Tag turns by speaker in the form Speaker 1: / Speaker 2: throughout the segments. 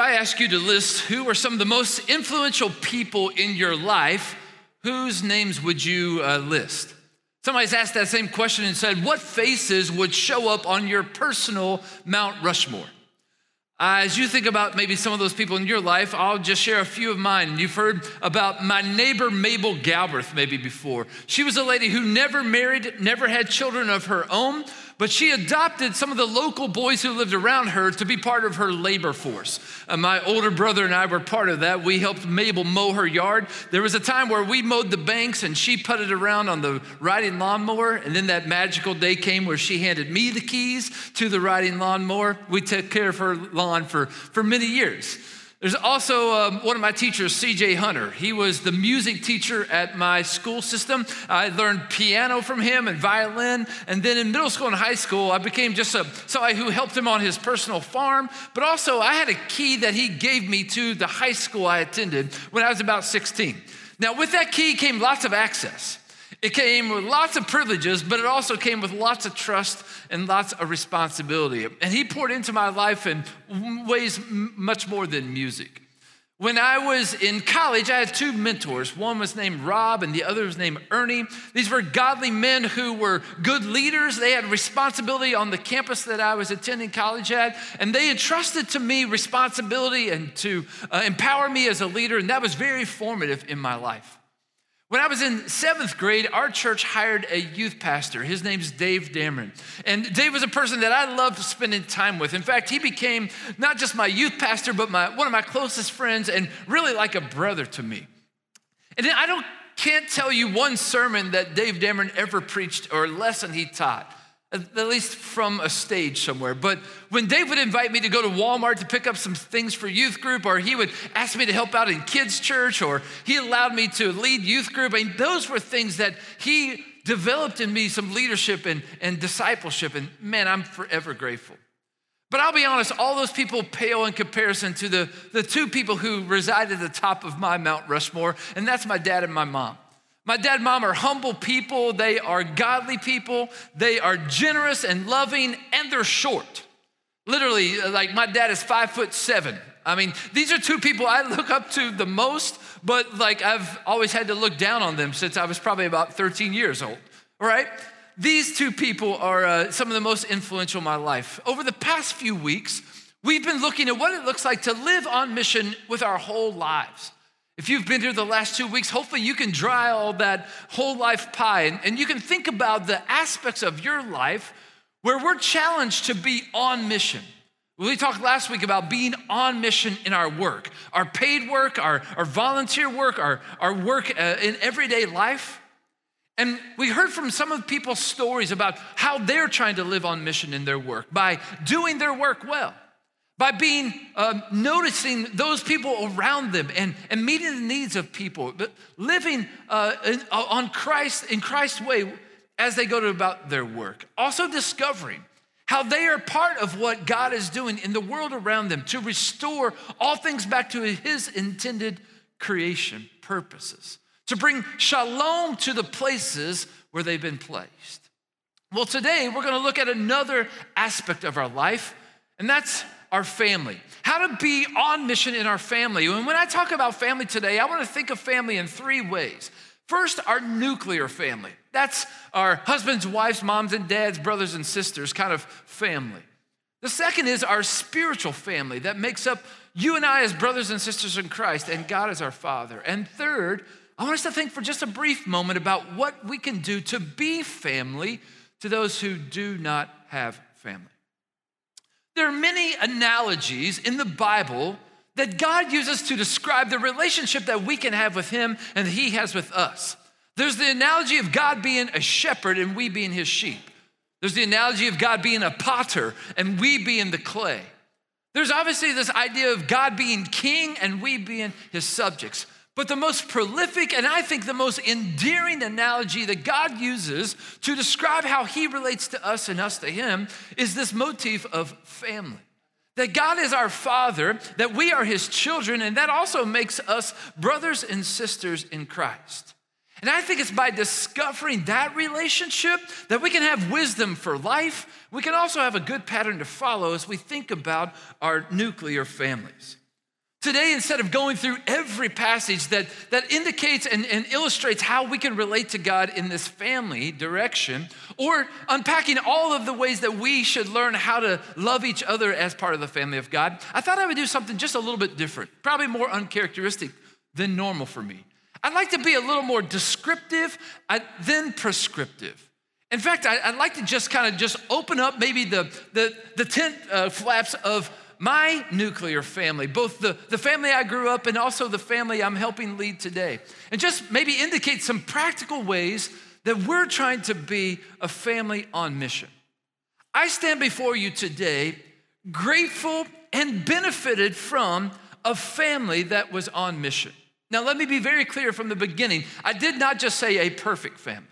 Speaker 1: I ask you to list who are some of the most influential people in your life, whose names would you uh, list? Somebody's asked that same question and said, What faces would show up on your personal Mount Rushmore? Uh, as you think about maybe some of those people in your life, I'll just share a few of mine. You've heard about my neighbor Mabel Galbraith maybe before. She was a lady who never married, never had children of her own, but she adopted some of the local boys who lived around her to be part of her labor force. Uh, my older brother and I were part of that. We helped Mabel mow her yard. There was a time where we mowed the banks and she putted around on the riding lawnmower. And then that magical day came where she handed me the keys to the riding lawnmower. We took care of her lawn for, for many years. There's also um, one of my teachers, CJ Hunter. He was the music teacher at my school system. I learned piano from him and violin. And then in middle school and high school, I became just a, somebody who helped him on his personal farm. But also, I had a key that he gave me to the high school I attended when I was about 16. Now, with that key came lots of access. It came with lots of privileges, but it also came with lots of trust and lots of responsibility. And he poured into my life in ways much more than music. When I was in college, I had two mentors. One was named Rob, and the other was named Ernie. These were godly men who were good leaders. They had responsibility on the campus that I was attending college at, and they entrusted to me responsibility and to uh, empower me as a leader, and that was very formative in my life. When I was in seventh grade, our church hired a youth pastor. His name's Dave Dameron. And Dave was a person that I loved spending time with. In fact, he became not just my youth pastor, but my, one of my closest friends and really like a brother to me. And I don't, can't tell you one sermon that Dave Dameron ever preached or lesson he taught at least from a stage somewhere. But when Dave would invite me to go to Walmart to pick up some things for youth group, or he would ask me to help out in kids' church, or he allowed me to lead youth group, I mean, those were things that he developed in me some leadership and, and discipleship. And man, I'm forever grateful. But I'll be honest, all those people pale in comparison to the, the two people who reside at the top of my Mount Rushmore, and that's my dad and my mom. My dad and mom are humble people. They are godly people. They are generous and loving, and they're short. Literally, like my dad is five foot seven. I mean, these are two people I look up to the most, but like I've always had to look down on them since I was probably about 13 years old, all right? These two people are uh, some of the most influential in my life. Over the past few weeks, we've been looking at what it looks like to live on mission with our whole lives. If you've been here the last two weeks, hopefully you can dry all that whole life pie and, and you can think about the aspects of your life where we're challenged to be on mission. We talked last week about being on mission in our work, our paid work, our, our volunteer work, our, our work uh, in everyday life. And we heard from some of people's stories about how they're trying to live on mission in their work by doing their work well by being um, noticing those people around them and, and meeting the needs of people, but living uh, in, uh, on Christ in Christ's way as they go about their work. Also discovering how they are part of what God is doing in the world around them to restore all things back to His intended creation purposes, to bring shalom to the places where they've been placed. Well, today we're going to look at another aspect of our life, and that's our family, how to be on mission in our family. And when I talk about family today, I want to think of family in three ways. First, our nuclear family. That's our husbands, wives, moms, and dads, brothers, and sisters kind of family. The second is our spiritual family that makes up you and I as brothers and sisters in Christ, and God as our Father. And third, I want us to think for just a brief moment about what we can do to be family to those who do not have family. There are many analogies in the Bible that God uses to describe the relationship that we can have with Him and He has with us. There's the analogy of God being a shepherd and we being His sheep. There's the analogy of God being a potter and we being the clay. There's obviously this idea of God being king and we being His subjects. But the most prolific and I think the most endearing analogy that God uses to describe how he relates to us and us to him is this motif of family. That God is our father, that we are his children, and that also makes us brothers and sisters in Christ. And I think it's by discovering that relationship that we can have wisdom for life. We can also have a good pattern to follow as we think about our nuclear families. Today, instead of going through every passage that, that indicates and, and illustrates how we can relate to God in this family direction, or unpacking all of the ways that we should learn how to love each other as part of the family of God, I thought I would do something just a little bit different, probably more uncharacteristic than normal for me. I'd like to be a little more descriptive uh, than prescriptive. In fact, I'd like to just kind of just open up maybe the, the, the tent uh, flaps of my nuclear family, both the, the family I grew up and also the family I'm helping lead today, and just maybe indicate some practical ways that we're trying to be a family on mission. I stand before you today grateful and benefited from a family that was on mission. Now, let me be very clear from the beginning. I did not just say a perfect family.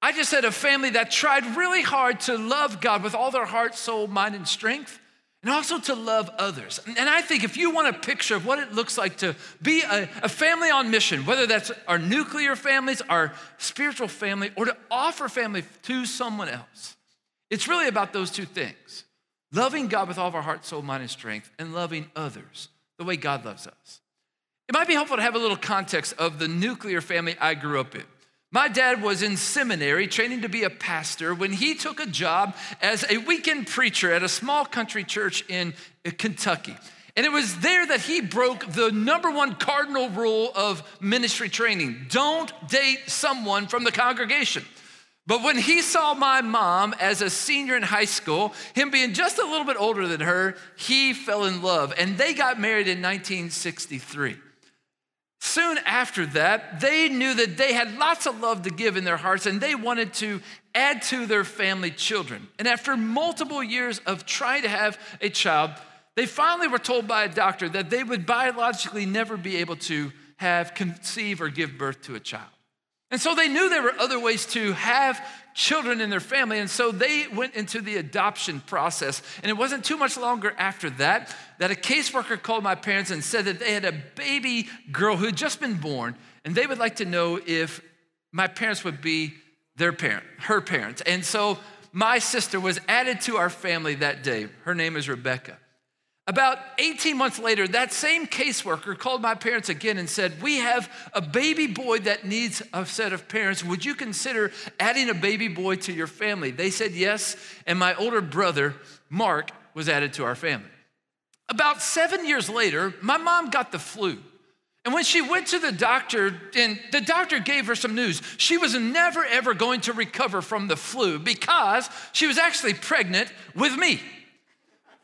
Speaker 1: I just said a family that tried really hard to love God with all their heart, soul, mind, and strength, and also to love others. And I think if you want a picture of what it looks like to be a, a, family on mission, whether that's our nuclear families, our spiritual family, or to offer family to someone else, it's really about those two things loving God with all of our heart, soul, mind, and strength, and loving others the way God loves us. It might be helpful to have a little context of the nuclear family I grew up in. My dad was in seminary training to be a pastor when he took a job as a weekend preacher at a small country church in Kentucky. And it was there that he broke the number one cardinal rule of ministry training don't date someone from the congregation. But when he saw my mom as a senior in high school, him being just a little bit older than her, he fell in love. And they got married in 1963. Soon after that, they knew that they had lots of love to give in their hearts and they wanted to add to their family children. And after multiple years of trying to have a child, they finally were told by a doctor that they would biologically never be able to have, conceive, or give birth to a child. And so they knew there were other ways to have children in their family. And so they went into the adoption process. And it wasn't too much longer after that that a caseworker called my parents and said that they had a baby girl who had just been born. And they would like to know if my parents would be their parent, her parents. And so my sister was added to our family that day. Her name is Rebecca. About 18 months later, that same caseworker called my parents again and said, We have a baby boy that needs a set of parents. Would you consider adding a baby boy to your family? They said yes, and my older brother, Mark, was added to our family. About seven years later, my mom got the flu. And when she went to the doctor, and the doctor gave her some news, she was never ever going to recover from the flu because she was actually pregnant with me.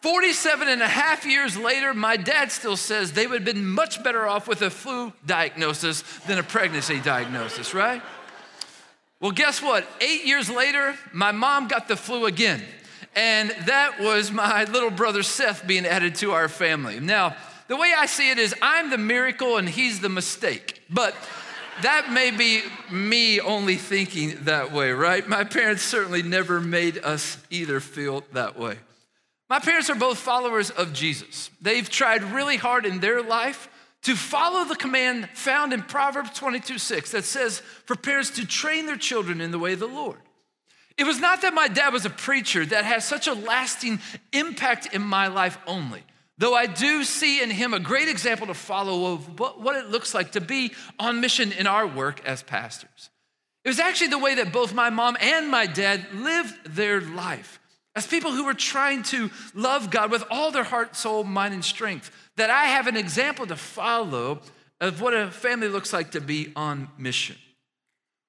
Speaker 1: 47 and a half years later, my dad still says they would have been much better off with a flu diagnosis than a pregnancy diagnosis, right? Well, guess what? Eight years later, my mom got the flu again. And that was my little brother Seth being added to our family. Now, the way I see it is I'm the miracle and he's the mistake. But that may be me only thinking that way, right? My parents certainly never made us either feel that way. My parents are both followers of Jesus. They've tried really hard in their life to follow the command found in Proverbs 22 6 that says for parents to train their children in the way of the Lord. It was not that my dad was a preacher that has such a lasting impact in my life only, though I do see in him a great example to follow of what it looks like to be on mission in our work as pastors. It was actually the way that both my mom and my dad lived their life as people who are trying to love God with all their heart, soul, mind, and strength, that I have an example to follow of what a family looks like to be on mission.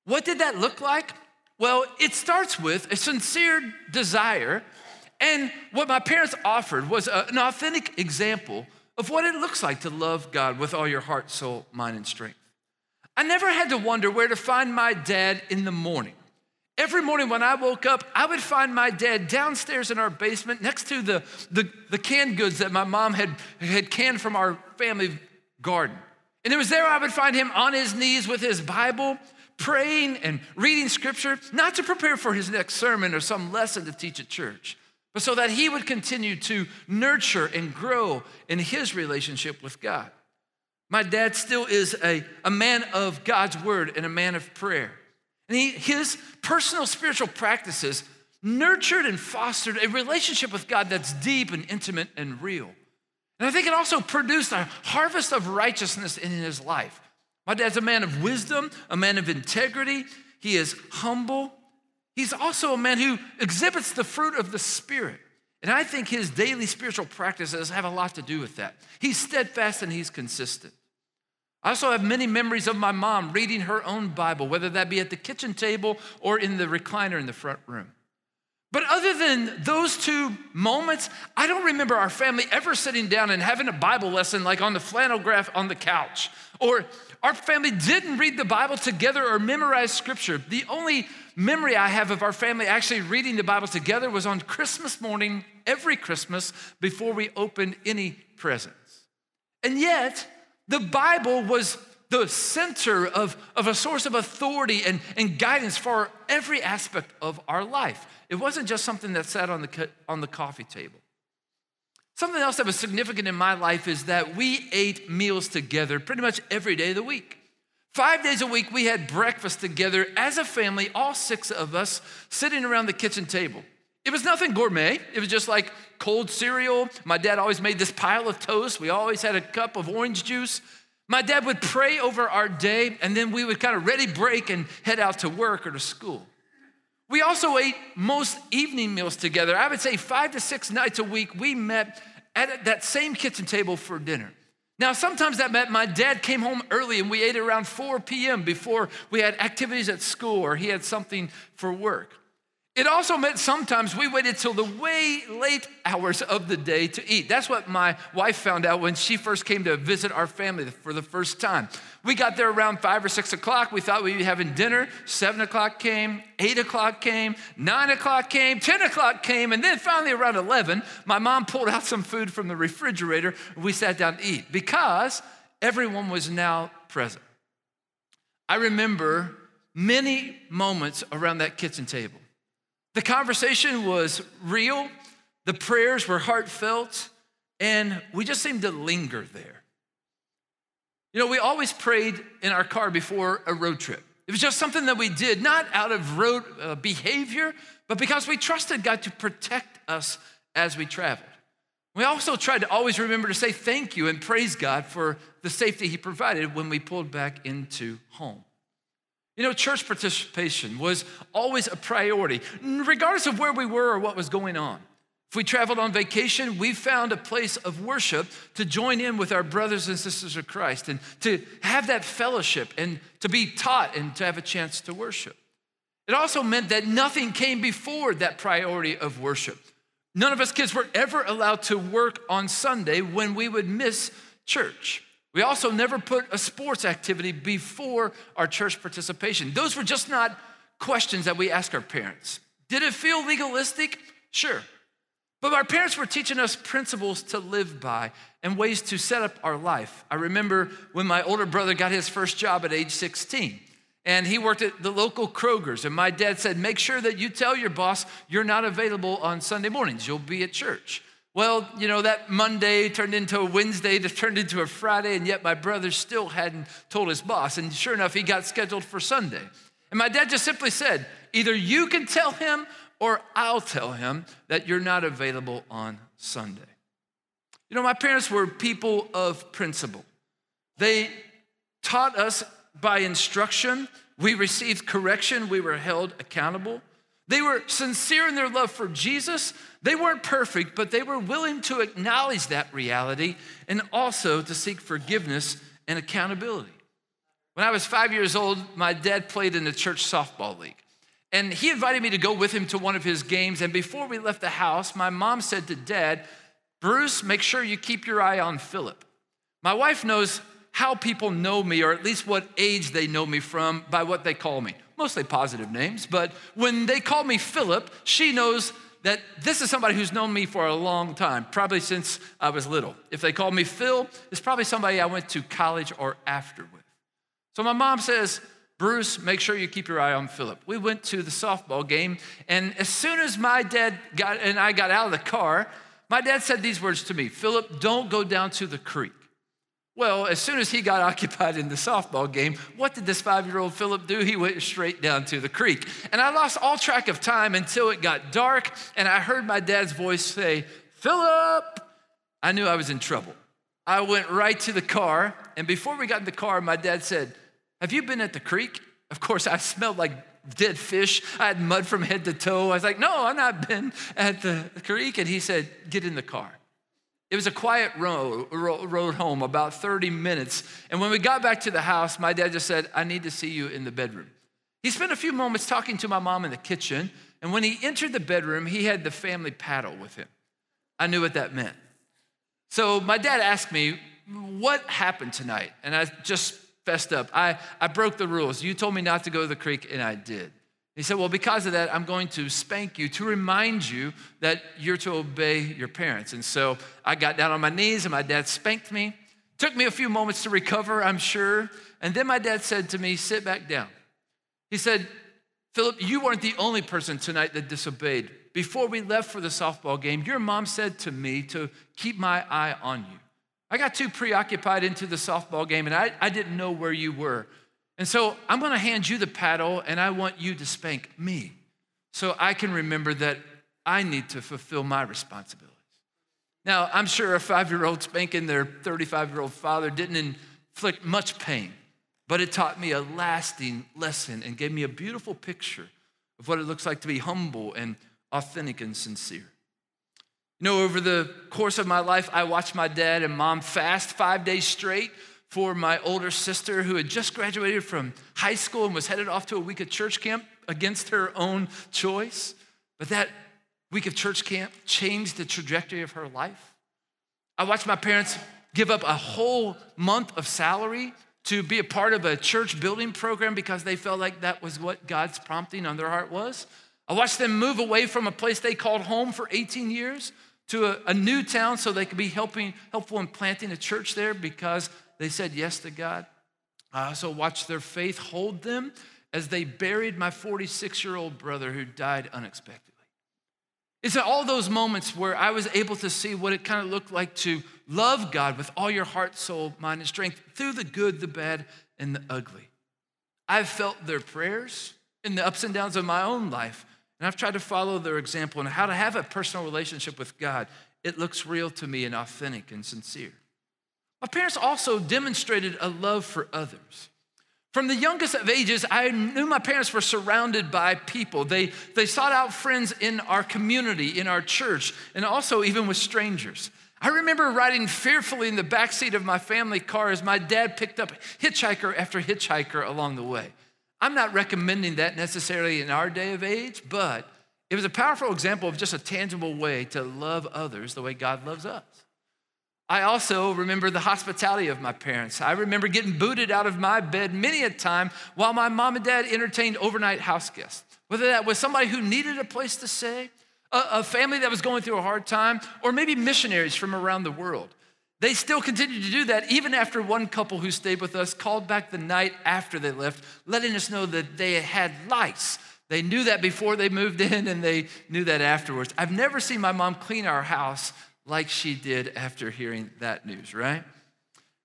Speaker 1: What did that look like? Well, it starts with a sincere desire. And what my parents offered was a, an authentic example of what it looks like to love God with all your heart, soul, mind, and strength. I never had to wonder where to find my dad in the morning. Every morning when I woke up, I would find my dad downstairs in our basement next to the, the, the canned goods that my mom had, had canned from our family garden. And it was there I would find him on his knees with his Bible, praying and reading scripture, not to prepare for his next sermon or some lesson to teach at church, but so that he would continue to nurture and grow in his relationship with God. My dad still is a, a man of God's word and a man of prayer. And he, his personal spiritual practices nurtured and fostered a relationship with God that's deep and intimate and real. And I think it also produced a harvest of righteousness in his life. My dad's a man of wisdom, a man of integrity. He is humble. He's also a man who exhibits the fruit of the Spirit. And I think his daily spiritual practices have a lot to do with that. He's steadfast and he's consistent. I also have many memories of my mom reading her own Bible, whether that be at the kitchen table or in the recliner in the front room. But other than those two moments, I don't remember our family ever sitting down and having a Bible lesson like on the flannel graph on the couch. Or our family didn't read the Bible together or memorize scripture. The only memory I have of our family actually reading the Bible together was on Christmas morning, every Christmas, before we opened any presents. And yet, the Bible was the center of, of a source of authority and, and guidance for every aspect of our life. It wasn't just something that sat on the, on the coffee table. Something else that was significant in my life is that we ate meals together pretty much every day of the week. Five days a week, we had breakfast together as a family, all six of us, sitting around the kitchen table. It was nothing gourmet. It was just like cold cereal. My dad always made this pile of toast. We always had a cup of orange juice. My dad would pray over our day, and then we would kind of ready break and head out to work or to school. We also ate most evening meals together. I would say five to six nights a week, we met at that same kitchen table for dinner. Now, sometimes that meant my dad came home early and we ate around 4 p.m. before we had activities at school or he had something for work. It also meant sometimes we waited till the way late hours of the day to eat. That's what my wife found out when she first came to visit our family for the first time. We got there around five or six o'clock. We thought we'd be having dinner. Seven o'clock came, eight o'clock came, nine o'clock came, 10 o'clock came, and then finally around 11, my mom pulled out some food from the refrigerator. And we sat down to eat because everyone was now present. I remember many moments around that kitchen table the conversation was real, the prayers were heartfelt, and we just seemed to linger there. You know, we always prayed in our car before a road trip. It was just something that we did, not out of road uh, behavior, but because we trusted God to protect us as we traveled. We also tried to always remember to say thank you and praise God for the safety He provided when we pulled back into home. You know, church participation was always a priority, regardless of where we were or what was going on. If we traveled on vacation, we found a place of worship to join in with our brothers and sisters of Christ and to have that fellowship and to be taught and to have a chance to worship. It also meant that nothing came before that priority of worship. None of us kids were ever allowed to work on Sunday when we would miss church. We also never put a sports activity before our church participation. Those were just not questions that we ask our parents. Did it feel legalistic? Sure. But our parents were teaching us principles to live by and ways to set up our life. I remember when my older brother got his first job at age 16, and he worked at the local Kroger's. And my dad said, Make sure that you tell your boss you're not available on Sunday mornings, you'll be at church. Well, you know, that Monday turned into a Wednesday, turned into a Friday, and yet my brother still hadn't told his boss. And sure enough, he got scheduled for Sunday. And my dad just simply said, either you can tell him or I'll tell him that you're not available on Sunday. You know, my parents were people of principle. They taught us by instruction, we received correction, we were held accountable. They were sincere in their love for Jesus. They weren't perfect, but they were willing to acknowledge that reality and also to seek forgiveness and accountability. When I was five years old, my dad played in the church softball league. And he invited me to go with him to one of his games. And before we left the house, my mom said to dad, Bruce, make sure you keep your eye on Philip. My wife knows how people know me, or at least what age they know me from, by what they call me mostly positive names, but when they call me Philip, she knows that this is somebody who's known me for a long time, probably since I was little. If they call me Phil, it's probably somebody I went to college or after with. So my mom says, Bruce, make sure you keep your eye on Philip. We went to the softball game, and as soon as my dad got and I got out of the car, my dad said these words to me Philip, don't go down to the creek. Well, as soon as he got occupied in the softball game, what did this five year old Philip do? He went straight down to the creek. And I lost all track of time until it got dark, and I heard my dad's voice say, Philip! I knew I was in trouble. I went right to the car, and before we got in the car, my dad said, Have you been at the creek? Of course, I smelled like dead fish. I had mud from head to toe. I was like, No, I've not been at the creek. And he said, Get in the car. It was a quiet road, road home, about 30 minutes. And when we got back to the house, my dad just said, I need to see you in the bedroom. He spent a few moments talking to my mom in the kitchen. And when he entered the bedroom, he had the family paddle with him. I knew what that meant. So my dad asked me, What happened tonight? And I just fessed up. I, I broke the rules. You told me not to go to the creek, and I did. He said, Well, because of that, I'm going to spank you to remind you that you're to obey your parents. And so I got down on my knees, and my dad spanked me. Took me a few moments to recover, I'm sure. And then my dad said to me, Sit back down. He said, Philip, you weren't the only person tonight that disobeyed. Before we left for the softball game, your mom said to me to keep my eye on you. I got too preoccupied into the softball game and I, I didn't know where you were. And so I'm gonna hand you the paddle and I want you to spank me so I can remember that I need to fulfill my responsibilities. Now, I'm sure a five year old spanking their 35 year old father didn't inflict much pain, but it taught me a lasting lesson and gave me a beautiful picture of what it looks like to be humble and authentic and sincere. You know, over the course of my life, I watched my dad and mom fast five days straight for my older sister who had just graduated from high school and was headed off to a week of church camp against her own choice. But that week of church camp changed the trajectory of her life. I watched my parents give up a whole month of salary to be a part of a church building program because they felt like that was what God's prompting on their heart was. I watched them move away from a place they called home for 18 years to a, a new town so they could be helping, helpful in planting a church there because they said yes to God. I also watched their faith hold them as they buried my 46 year old brother who died unexpectedly. It's at all those moments where I was able to see what it kind of looked like to love God with all your heart, soul, mind, and strength through the good, the bad, and the ugly. I've felt their prayers in the ups and downs of my own life. And I've tried to follow their example on how to have a personal relationship with God. It looks real to me and authentic and sincere. My parents also demonstrated a love for others. From the youngest of ages, I knew my parents were surrounded by people. They, they sought out friends in our community, in our church, and also even with strangers. I remember riding fearfully in the backseat of my family car as my dad picked up hitchhiker after hitchhiker along the way. I'm not recommending that necessarily in our day of age, but it was a powerful example of just a tangible way to love others the way God loves us. I also remember the hospitality of my parents. I remember getting booted out of my bed many a time while my mom and dad entertained overnight house guests. Whether that was somebody who needed a place to stay, a, family that was going through a hard time, or maybe missionaries from around the world. They still continued to do that even after one couple who stayed with us called back the night after they left, letting us know that they had lice. They knew that before they moved in and they knew that afterwards. I've never seen my mom clean our house like she did after hearing that news, right?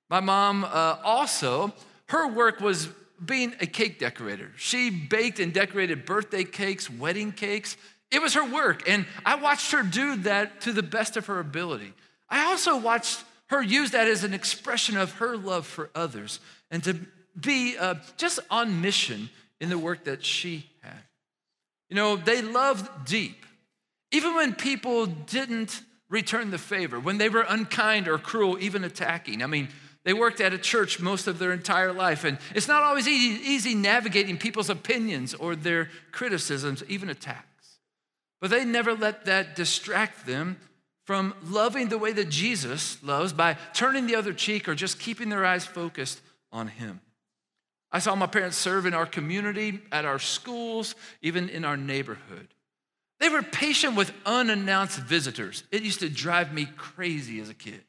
Speaker 1: My mom uh, also, her work was being a cake decorator. She baked and decorated birthday cakes, wedding cakes. It was her work, and I watched her do that to the best of her ability. I also watched her use that as an expression of her love for others and to be uh, just on mission in the work that she had. You know, they loved deep. Even when people didn't return the favor, when they were unkind or cruel, even attacking. I mean, they worked at a church most of their entire life, and it's not always easy, easy navigating people's opinions or their criticisms, even attacks. But they never let that distract them from loving the way that Jesus loves by turning the other cheek or just keeping their eyes focused on Him. I saw my parents serve in our community, at our schools, even in our neighborhood. They were patient with unannounced visitors. It used to drive me crazy as a kid.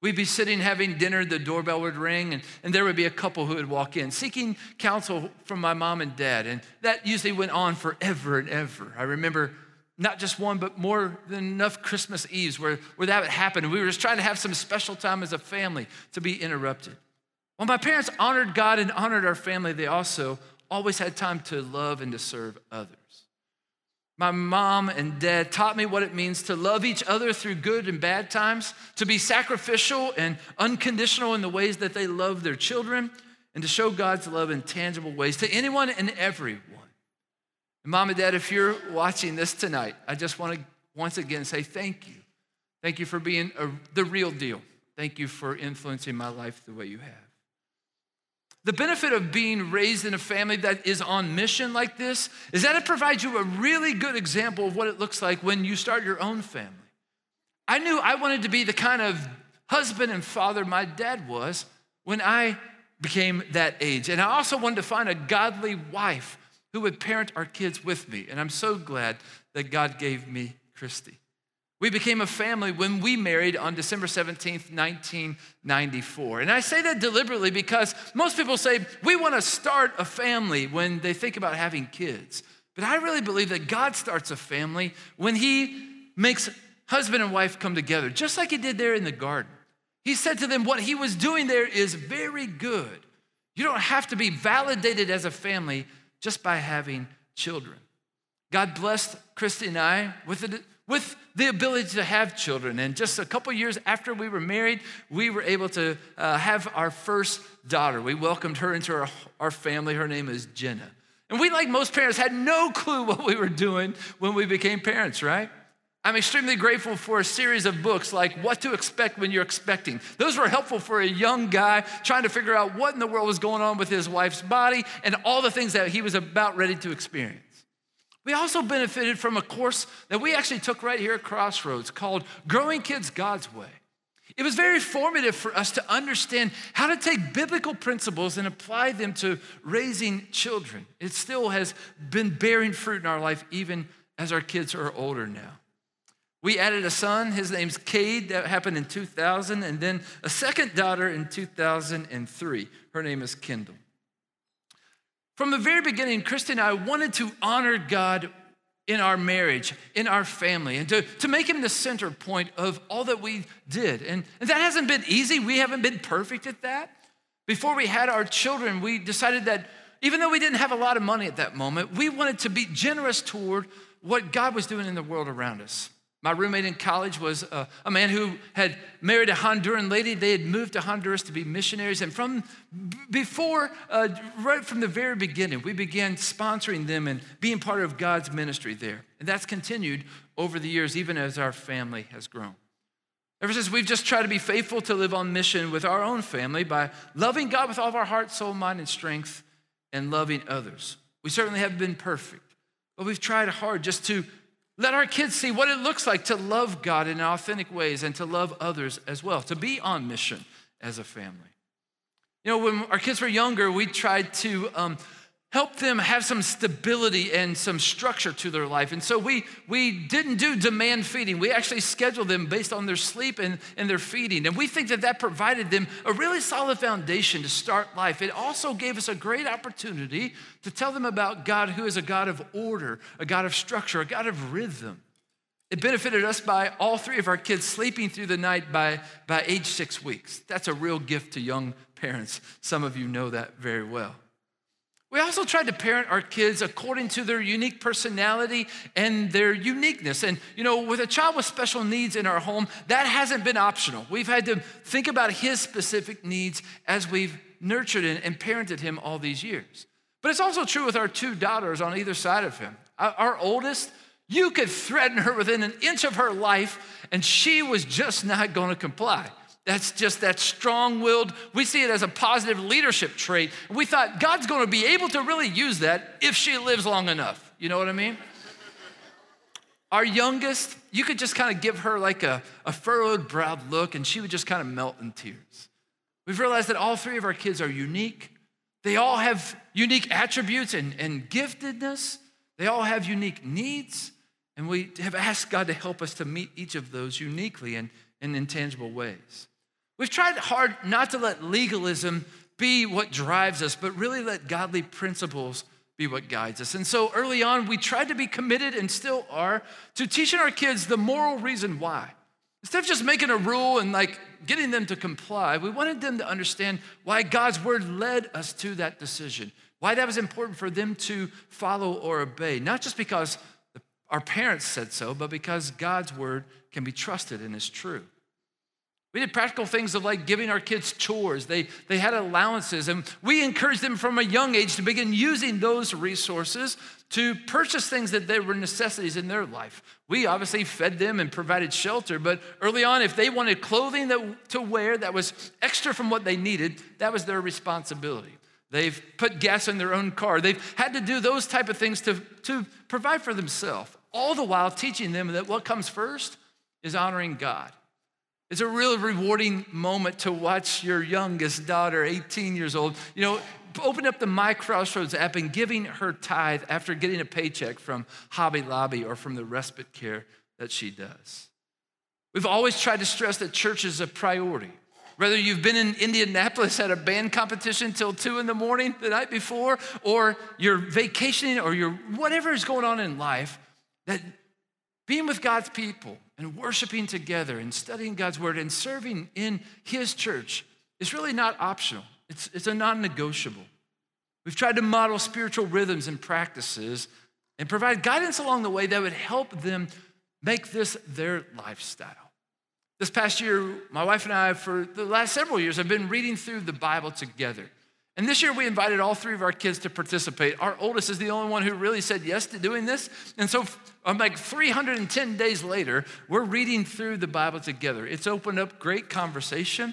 Speaker 1: We'd be sitting having dinner, the doorbell would ring, and, and there would be a couple who would walk in seeking counsel from my mom and dad. And that usually went on forever and ever. I remember not just one, but more than enough Christmas Eves where, where that would happen. And we were just trying to have some special time as a family to be interrupted. When my parents honored God and honored our family, they also always had time to love and to serve others. My mom and dad taught me what it means to love each other through good and bad times, to be sacrificial and unconditional in the ways that they love their children, and to show God's love in tangible ways to anyone and everyone. And mom and dad, if you're watching this tonight, I just want to once again say thank you. Thank you for being a, the real deal. Thank you for influencing my life the way you have. The benefit of being raised in a family that is on mission like this is that it provides you a really good example of what it looks like when you start your own family. I knew I wanted to be the kind of husband and father my dad was when I became that age. And I also wanted to find a godly wife who would parent our kids with me. And I'm so glad that God gave me Christy. We became a family when we married on December 17th, 1994. And I say that deliberately because most people say we want to start a family when they think about having kids. But I really believe that God starts a family when He makes husband and wife come together, just like He did there in the garden. He said to them, What He was doing there is very good. You don't have to be validated as a family just by having children. God blessed Christy and I with a with the ability to have children. And just a couple years after we were married, we were able to uh, have our first daughter. We welcomed her into our, our family. Her name is Jenna. And we, like most parents, had no clue what we were doing when we became parents, right? I'm extremely grateful for a series of books like What to Expect When You're Expecting. Those were helpful for a young guy trying to figure out what in the world was going on with his wife's body and all the things that he was about ready to experience. We also benefited from a course that we actually took right here at Crossroads called Growing Kids God's Way. It was very formative for us to understand how to take biblical principles and apply them to raising children. It still has been bearing fruit in our life, even as our kids are older now. We added a son, his name's Cade, that happened in 2000, and then a second daughter in 2003. Her name is Kendall. From the very beginning, Christy and I wanted to honor God in our marriage, in our family, and to, to make him the center point of all that we did. And, and that hasn't been easy. We haven't been perfect at that. Before we had our children, we decided that even though we didn't have a lot of money at that moment, we wanted to be generous toward what God was doing in the world around us. My roommate in college was a, a, man who had married a Honduran lady. They had moved to Honduras to be missionaries. And from before, uh, right from the very beginning, we began sponsoring them and being part of God's ministry there. And that's continued over the years, even as our family has grown. Ever since we've just tried to be faithful to live on mission with our own family by loving God with all of our heart, soul, mind, and strength, and loving others. We certainly haven't been perfect, but we've tried hard just to let our kids see what it looks like to love God in authentic ways and to love others as well, to be on mission as a family. You know, when our kids were younger, we tried to um, help them have some stability and some structure to their life. And so we, we didn't do demand feeding. We actually scheduled them based on their sleep and, and their feeding. And we think that that provided them a really solid foundation to start life. It also gave us a great opportunity to tell them about God, who is a God of order, a God of structure, a God of rhythm. It benefited us by all three of our kids sleeping through the night by, by age six weeks. That's a real gift to young parents. Some of you know that very well. We also tried to parent our kids according to their unique personality and their uniqueness. And, you know, with a child with special needs in our home, that hasn't been optional. We've had to think about his specific needs as we've nurtured and parented him all these years. But it's also true with our two daughters on either side of him. Our oldest, you could threaten her within an inch of her life, and she was just not going to comply. That's just that strong willed. We see it as a positive leadership trait. We thought God's going to be able to really use that if she lives long enough. You know what I mean? Our youngest, you could just kind of give her like a, a furrowed browed look and she would just kind of melt in tears. We've realized that all three of our kids are unique. They all have unique attributes and, and giftedness. They all have unique needs. And we have asked God to help us to meet each of those uniquely and in intangible ways. We've tried hard not to let legalism be what drives us, but really let godly principles be what guides us. And so early on, we tried to be committed and still are to teaching our kids the moral reason why. Instead of just making a rule and like getting them to comply, we wanted them to understand why God's word led us to that decision, why that was important for them to follow or obey, not just because our parents said so, but because God's word can be trusted and is true. We did practical things of like giving our kids chores. They, they had allowances, and we encouraged them from a young age to begin using those resources to purchase things that they were necessities in their life. We obviously fed them and provided shelter, but early on, if they wanted clothing that, to wear that was extra from what they needed, that was their responsibility. They've put gas in their own car. They've had to do those type of things to, to provide for themselves, all the while teaching them that what comes first is honoring God. It's a really rewarding moment to watch your youngest daughter, 18 years old, you know, open up the My Crossroads app and giving her tithe after getting a paycheck from Hobby Lobby or from the respite care that she does. We've always tried to stress that church is a priority. Whether you've been in Indianapolis at a band competition till two in the morning the night before, or you're vacationing, or you're whatever is going on in life, that being with God's people and worshiping together and studying God's word and serving in His church is really not optional, it's, it's a non negotiable. We've tried to model spiritual rhythms and practices and provide guidance along the way that would help them make this their lifestyle. This past year, my wife and I, for the last several years, have been reading through the Bible together. And this year we invited all three of our kids to participate. Our oldest is the only one who really said yes to doing this. And so, um, like 310 days later, we're reading through the Bible together. It's opened up great conversation.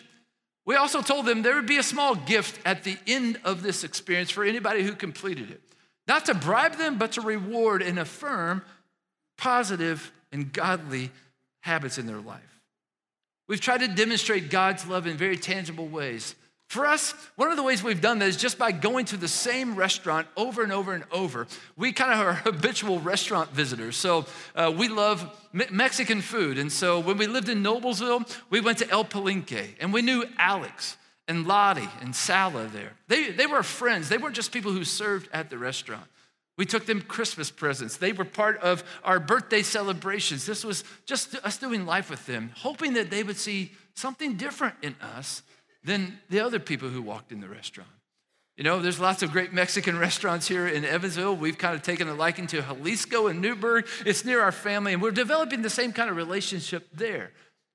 Speaker 1: We also told them there would be a small gift at the end of this experience for anybody who completed it. Not to bribe them, but to reward and affirm positive and godly habits in their life. We've tried to demonstrate God's love in very tangible ways. For us, one of the ways we've done that is just by going to the same restaurant over and over and over. We kind of are habitual restaurant visitors. So uh, we love Me- Mexican food. And so when we lived in Noblesville, we went to El Palenque and we knew Alex and Lottie and Sala there. They, they were friends, they weren't just people who served at the restaurant. We took them Christmas presents. They were part of our birthday celebrations. This was just us doing life with them, hoping that they would see something different in us than the other people who walked in the restaurant. You know, there's lots of great Mexican restaurants here in Evansville. We've kind of taken a liking to Jalisco and Newburgh. It's near our family, and we're developing the same kind of relationship there.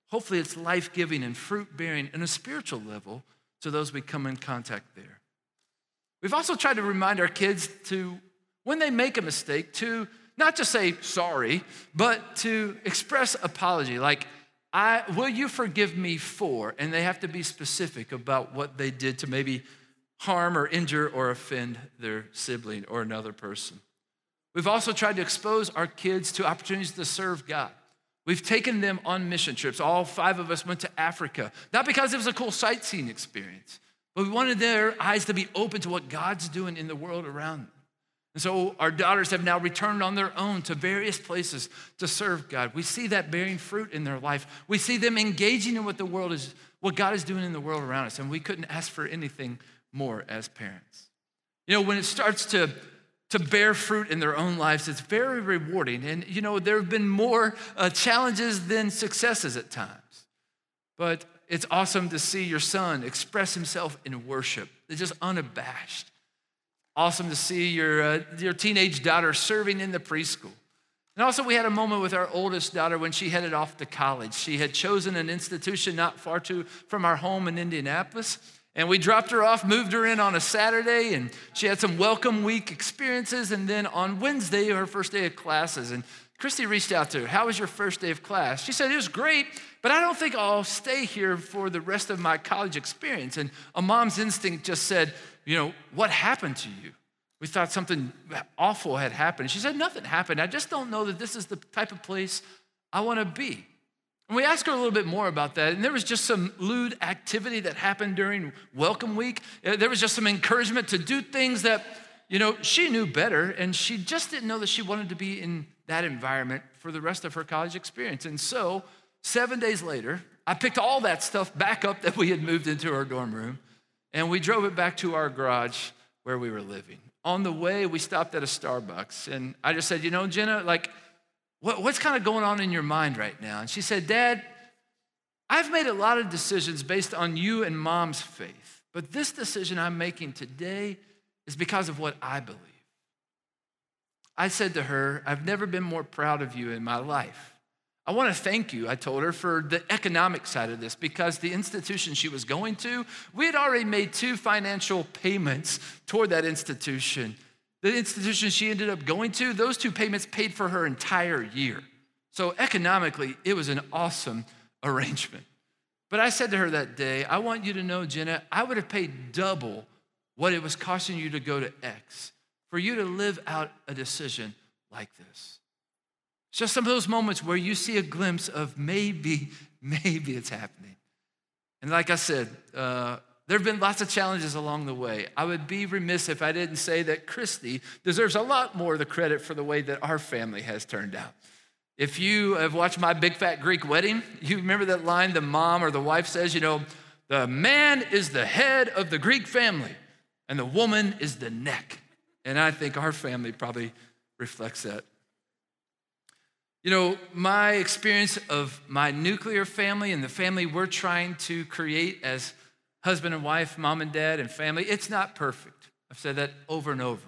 Speaker 1: Hopefully, it's life giving and fruit bearing on a spiritual level to those we come in contact there. We've also tried to remind our kids to, when they make a mistake, to not just say sorry, but to express apology. Like, I, will you forgive me for? And they have to be specific about what they did to maybe harm or injure or offend their sibling or another person. We've also tried to expose our kids to opportunities to serve God. We've taken them on mission trips. All five of us went to Africa, not because it was a cool sightseeing experience, but we wanted their eyes to be open to what God's doing in the world around them. And so our daughters have now returned on their own to various places to serve God. We see that bearing fruit in their life. We see them engaging in what the world is, what God is doing in the world around us. And we couldn't ask for anything more as parents. You know, when it starts to to bear fruit in their own lives, it's very rewarding. And, you know, there have been more uh, challenges than successes at times. But it's awesome to see your son express himself in worship. They're just unabashed. Awesome to see your, uh, your teenage daughter serving in the preschool. And also, we had a moment with our oldest daughter when she headed off to college. She had chosen an institution not far too from our home in Indianapolis. And we dropped her off, moved her in on a Saturday, and she had some welcome week experiences. And then on Wednesday, her first day of classes. And Christy reached out to her, How was your first day of class? She said, It was great, but I don't think I'll stay here for the rest of my college experience. And a mom's instinct just said, you know, what happened to you? We thought something awful had happened. She said, Nothing happened. I just don't know that this is the type of place I want to be. And we asked her a little bit more about that. And there was just some lewd activity that happened during Welcome Week. Uh, there was just some encouragement to do things that, you know, she knew better. And she just didn't know that she wanted to be in that environment for the rest of her college experience. And so, seven days later, I picked all that stuff back up that we had moved into our dorm room. And we drove it back to our garage where we were living. On the way, we stopped at a Starbucks. And I just said, You know, Jenna, like, what, what's kind of going on in your mind right now? And she said, Dad, I've made a lot of decisions based on you and mom's faith. But this decision I'm making today is because of what I believe. I said to her, I've never been more proud of you in my life. I want to thank you, I told her, for the economic side of this because the institution she was going to, we had already made two financial payments toward that institution. The institution she ended up going to, those two payments paid for her entire year. So economically, it was an awesome arrangement. But I said to her that day, I want you to know, Jenna, I would have paid double what it was costing you to go to X for you to live out a decision like this. It's just some of those moments where you see a glimpse of maybe, maybe it's happening. And like I said, uh, there have been lots of challenges along the way. I would be remiss if I didn't say that Christy deserves a lot more of the credit for the way that our family has turned out. If you have watched my big fat Greek wedding, you remember that line the mom or the wife says, you know, the man is the head of the Greek family and the woman is the neck. And I think our family probably reflects that. You know, my experience of my nuclear family and the family we're trying to create as husband and wife, mom and dad, and family, it's not perfect. I've said that over and over.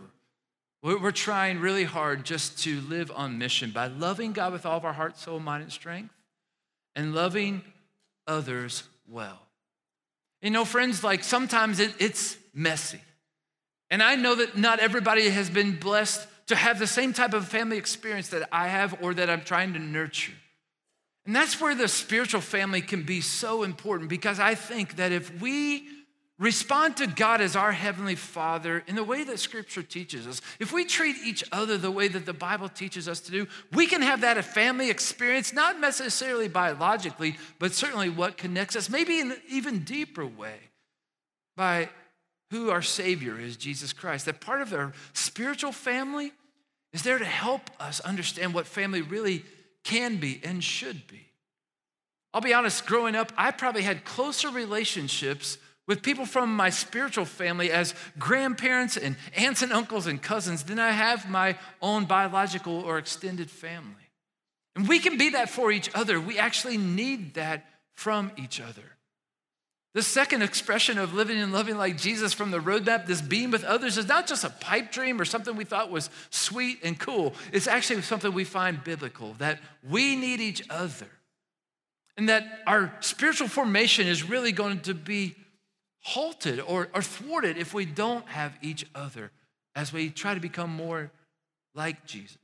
Speaker 1: We're trying really hard just to live on mission by loving God with all of our heart, soul, mind, and strength, and loving others well. You know, friends, like sometimes it, it's messy. And I know that not everybody has been blessed to have the same type of family experience that I have or that I'm trying to nurture. And that's where the spiritual family can be so important because I think that if we respond to God as our Heavenly Father in the way that Scripture teaches us, if we treat each other the way that the Bible teaches us to do, we can have that a family experience, not necessarily biologically, but certainly what connects us, maybe in an even deeper way, by who our Savior is, Jesus Christ. That part of our spiritual family is there to help us understand what family really can be and should be. I'll be honest, growing up, I probably had closer relationships with people from my spiritual family as grandparents and aunts and uncles and cousins than I have my own biological or extended family. And we can be that for each other. We actually need that from each other. The second expression of living and loving like Jesus from the roadmap, this being with others, is not just a pipe dream or something we thought was sweet and cool. It's actually something we find biblical that we need each other. And that our spiritual formation is really going to be halted or, or thwarted if we don't have each other as we try to become more like Jesus.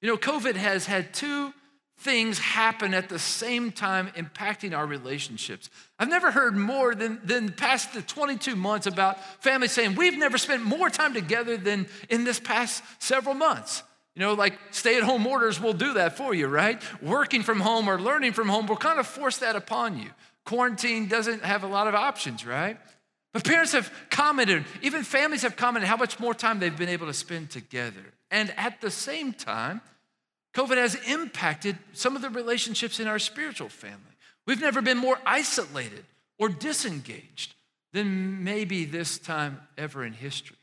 Speaker 1: You know, COVID has had two things happen at the same time impacting our relationships. I've never heard more than, than past the 22 months about families saying, we've never spent more time together than in this past several months. You know, like stay at home orders will do that for you, right? Working from home or learning from home will kind of force that upon you. Quarantine doesn't have a lot of options, right? But parents have commented, even families have commented how much more time they've been able to spend together. And at the same time, COVID has impacted some of the relationships in our spiritual family. We've never been more isolated or disengaged than maybe this time ever in history.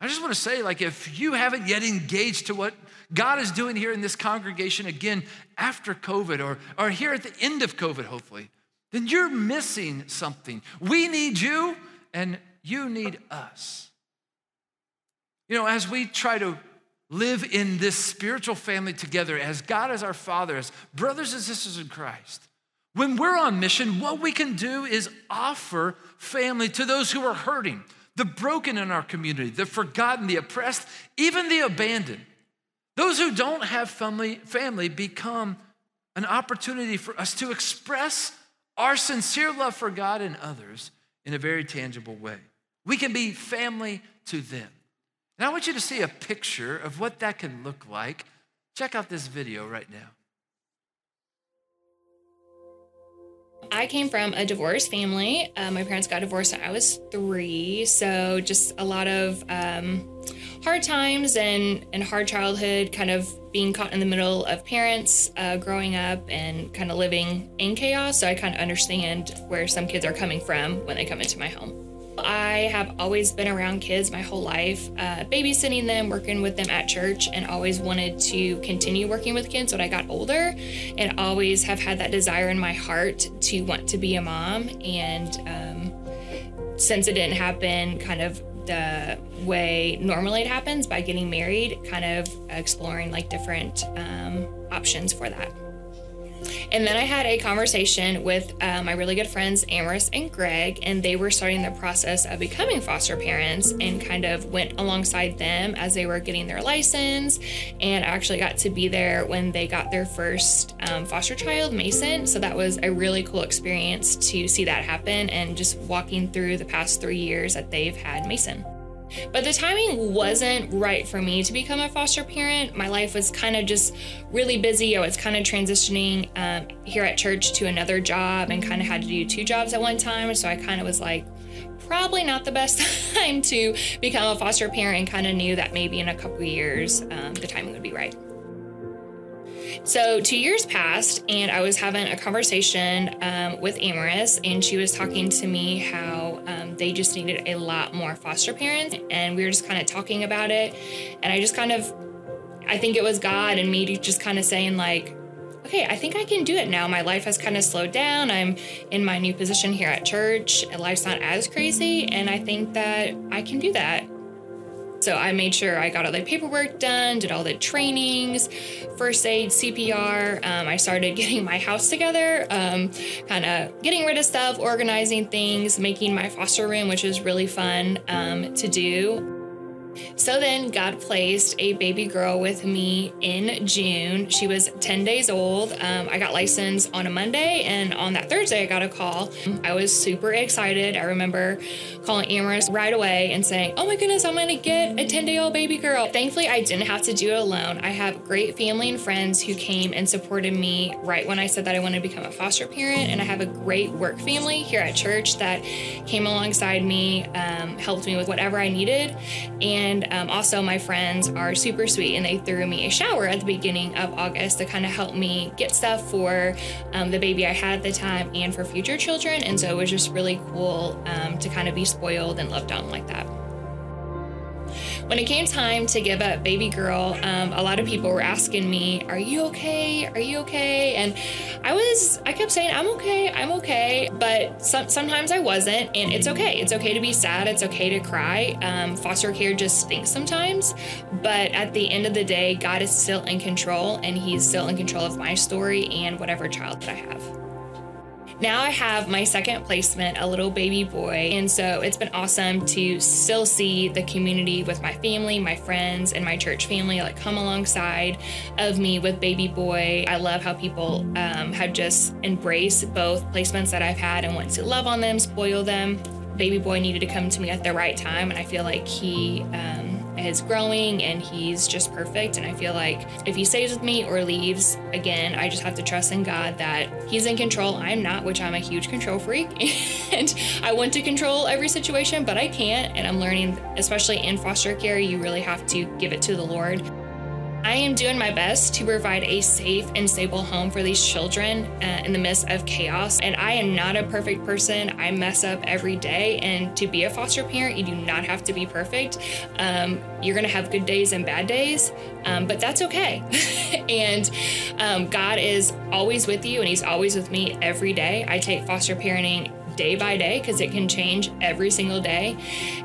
Speaker 1: I just want to say, like, if you haven't yet engaged to what God is doing here in this congregation again after COVID or, or here at the end of COVID, hopefully, then you're missing something. We need you and you need us. You know, as we try to live in this spiritual family together as God as our Father, as brothers and sisters in Christ, when we're on mission, what we can do is offer family to those who are hurting, the broken in our community, the forgotten, the oppressed, even the abandoned. Those who don't have family, family become an opportunity for us to express our sincere love for God and others in a very tangible way. We can be family to them. And I want you to see a picture of what that can look like. Check out this video right now.
Speaker 2: I came from a divorced family. Uh, my parents got divorced when I was three, so just a lot of um, hard times and and hard childhood, kind of being caught in the middle of parents uh, growing up and kind of living in chaos. So I kind of understand where some kids are coming from when they come into my home. I have always been around kids my whole life, uh, babysitting them, working with them at church, and always wanted to continue working with kids when I got older, and always have had that desire in my heart to want to be a mom. And um, since it didn't happen, kind of the way normally it happens by getting married, kind of exploring like different um, options for that. And then I had a conversation with uh, my really good friends, Amaris and Greg, and they were starting the process of becoming foster parents and kind of went alongside them as they were getting their license. And I actually got to be there when they got their first um, foster child, Mason. So that was a really cool experience to see that happen and just walking through the past three years that they've had Mason. But the timing wasn't right for me to become a foster parent. My life was kind of just really busy. I was kind of transitioning um, here at church to another job and kind of had to do two jobs at one time. So I kind of was like, probably not the best time to become a foster parent and kind of knew that maybe in a couple years um, the timing would be right. So, two years passed, and I was having a conversation um, with Amaris, and she was talking to me how um, they just needed a lot more foster parents. And we were just kind of talking about it. And I just kind of, I think it was God and me just kind of saying, like, okay, I think I can do it now. My life has kind of slowed down. I'm in my new position here at church. Life's not as crazy. And I think that I can do that. So I made sure I got all the paperwork done, did all the trainings, first aid, CPR. Um, I started getting my house together, um, kind of getting rid of stuff, organizing things, making my foster room, which was really fun um, to do. So then God placed a baby girl with me in June. She was 10 days old. Um, I got licensed on a Monday, and on that Thursday, I got a call. I was super excited. I remember calling Amaris right away and saying, Oh my goodness, I'm gonna get a 10 day old baby girl. Thankfully, I didn't have to do it alone. I have great family and friends who came and supported me right when I said that I wanted to become a foster parent, and I have a great work family here at church that came alongside me, um, helped me with whatever I needed. And and um, also, my friends are super sweet and they threw me a shower at the beginning of August to kind of help me get stuff for um, the baby I had at the time and for future children. And so it was just really cool um, to kind of be spoiled and loved on like that. When it came time to give up baby girl, um, a lot of people were asking me, Are you okay? Are you okay? And I was, I kept saying, I'm okay, I'm okay. But some, sometimes I wasn't, and it's okay. It's okay to be sad, it's okay to cry. Um, foster care just stinks sometimes. But at the end of the day, God is still in control, and He's still in control of my story and whatever child that I have. Now I have my second placement, a little baby boy. And so it's been awesome to still see the community with my family, my friends, and my church family like come alongside of me with baby boy. I love how people um, have just embraced both placements that I've had and want to love on them, spoil them. Baby boy needed to come to me at the right time, and I feel like he um, is growing and he's just perfect. And I feel like if he stays with me or leaves, again, I just have to trust in God that he's in control. I'm not, which I'm a huge control freak. and I want to control every situation, but I can't. And I'm learning, especially in foster care, you really have to give it to the Lord. I am doing my best to provide a safe and stable home for these children uh, in the midst of chaos. And I am not a perfect person. I mess up every day. And to be a foster parent, you do not have to be perfect. Um, you're going to have good days and bad days, um, but that's okay. and um, God is always with you, and He's always with me every day. I take foster parenting day by day because it can change every single day.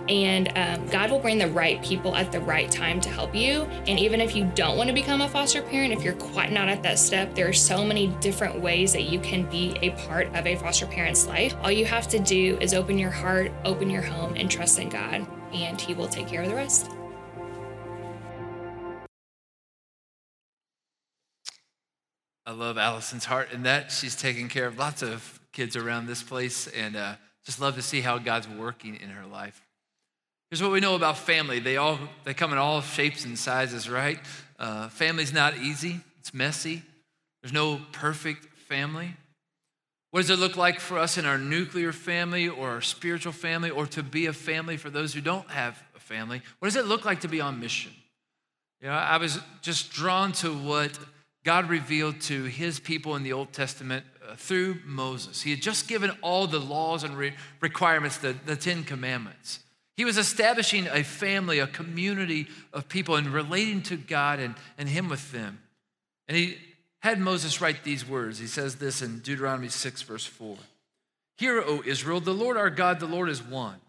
Speaker 2: And um, God will bring the right people at the right time to help you. And even if you don't want to become a foster parent, if you're quite not at that step, there are so many different ways that you can be a part of a foster parent's life. All you have to do is open your heart, open your home, and trust in God, and He will take care of the rest.
Speaker 1: I love Allison's heart in that. She's taking care of lots of kids around this place and uh, just love to see how God's working in her life. Here's what we know about family. They all they come in all shapes and sizes, right? Uh, family's not easy. It's messy. There's no perfect family. What does it look like for us in our nuclear family or our spiritual family or to be a family for those who don't have a family? What does it look like to be on mission? You know, I was just drawn to what God revealed to his people in the Old Testament uh, through Moses. He had just given all the laws and re- requirements, the, the Ten Commandments. He was establishing a family, a community of people, and relating to God and, and Him with them. And he had Moses write these words. He says this in Deuteronomy 6, verse 4 Hear, O Israel, the Lord our God, the Lord is one.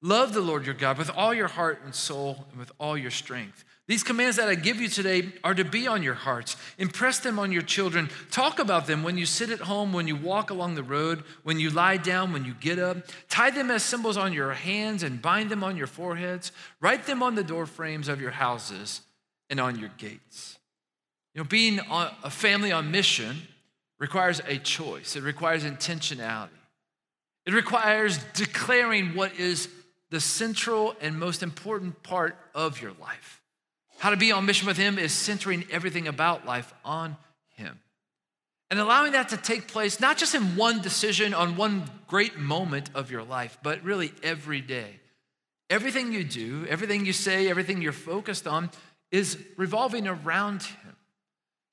Speaker 1: Love the Lord your God with all your heart and soul and with all your strength. These commands that I give you today are to be on your hearts. Impress them on your children. Talk about them when you sit at home, when you walk along the road, when you lie down, when you get up. Tie them as symbols on your hands and bind them on your foreheads. Write them on the door frames of your houses and on your gates. You know, being a family on mission requires a choice, it requires intentionality. It requires declaring what is the central and most important part of your life. How to be on mission with Him is centering everything about life on Him. And allowing that to take place, not just in one decision on one great moment of your life, but really every day. Everything you do, everything you say, everything you're focused on is revolving around Him.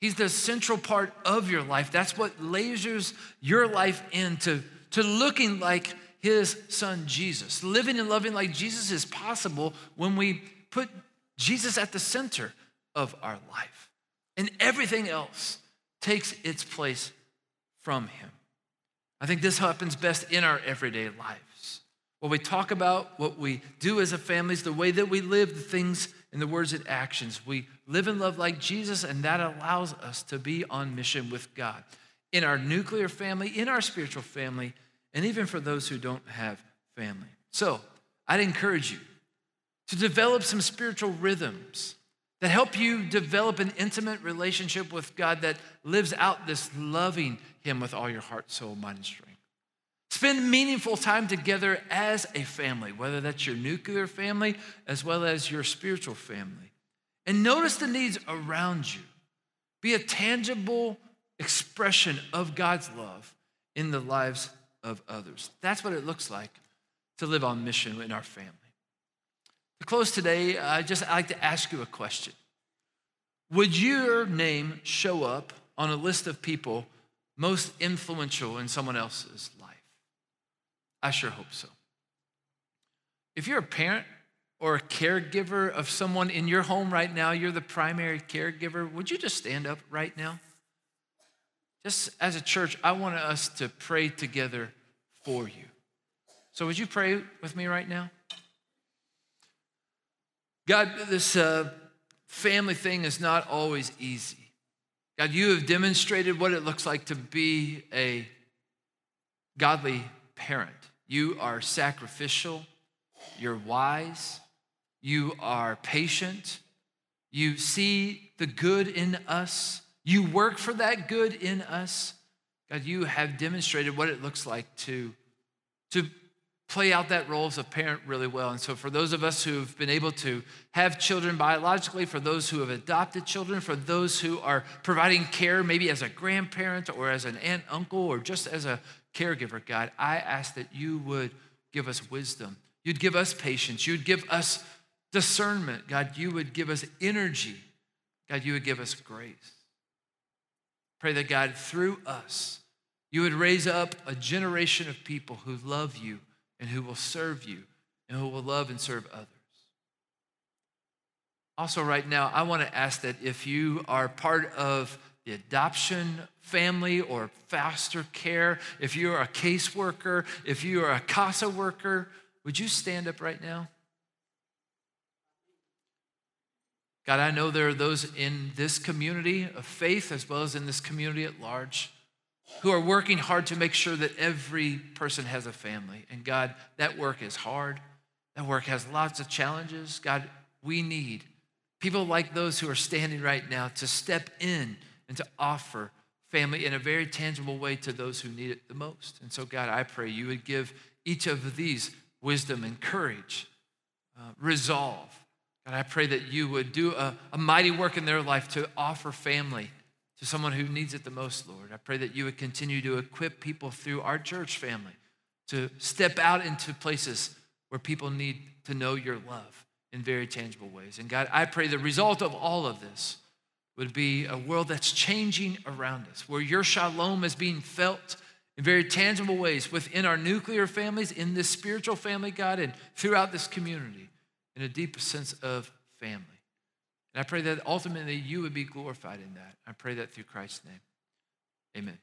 Speaker 1: He's the central part of your life. That's what lasers your life into to looking like his son Jesus. Living and loving like Jesus is possible when we put Jesus at the center of our life. And everything else takes its place from him. I think this happens best in our everyday lives. What we talk about, what we do as a family, is the way that we live, the things and the words and actions. We live and love like Jesus, and that allows us to be on mission with God in our nuclear family, in our spiritual family, and even for those who don't have family. So I'd encourage you to develop some spiritual rhythms that help you develop an intimate relationship with God that lives out this loving Him with all your heart, soul, mind, and strength. Spend meaningful time together as a family, whether that's your nuclear family as well as your spiritual family. And notice the needs around you. Be a tangible expression of God's love in the lives of others. That's what it looks like to live on mission in our family. To close today, I just I like to ask you a question. Would your name show up on a list of people most influential in someone else's life? I sure hope so. If you're a parent or a caregiver of someone in your home right now, you're the primary caregiver, would you just stand up right now? Just as a church, I want us to pray together for you. So, would you pray with me right now? God, this uh, family thing is not always easy. God, you have demonstrated what it looks like to be a godly parent. You are sacrificial, you're wise, you are patient, you see the good in us, you work for that good in us. God, you have demonstrated what it looks like to, to play out that role as a parent really well. And so, for those of us who've been able to have children biologically, for those who have adopted children, for those who are providing care, maybe as a grandparent or as an aunt, uncle, or just as a caregiver, God, I ask that you would give us wisdom. You'd give us patience. You'd give us discernment. God, you would give us energy. God, you would give us grace. Pray that God, through us, you would raise up a generation of people who love you and who will serve you and who will love and serve others. Also, right now, I want to ask that if you are part of the adoption family or foster care, if you're a caseworker, if you are a CASA worker, would you stand up right now? God, I know there are those in this community of faith as well as in this community at large who are working hard to make sure that every person has a family. And God, that work is hard. That work has lots of challenges. God, we need people like those who are standing right now to step in and to offer family in a very tangible way to those who need it the most. And so, God, I pray you would give each of these wisdom and courage, uh, resolve. God, I pray that you would do a, a mighty work in their life to offer family to someone who needs it the most, Lord. I pray that you would continue to equip people through our church family to step out into places where people need to know your love in very tangible ways. And God, I pray the result of all of this would be a world that's changing around us, where your shalom is being felt in very tangible ways within our nuclear families, in this spiritual family, God, and throughout this community in a deep sense of family. And I pray that ultimately you would be glorified in that. I pray that through Christ's name. Amen.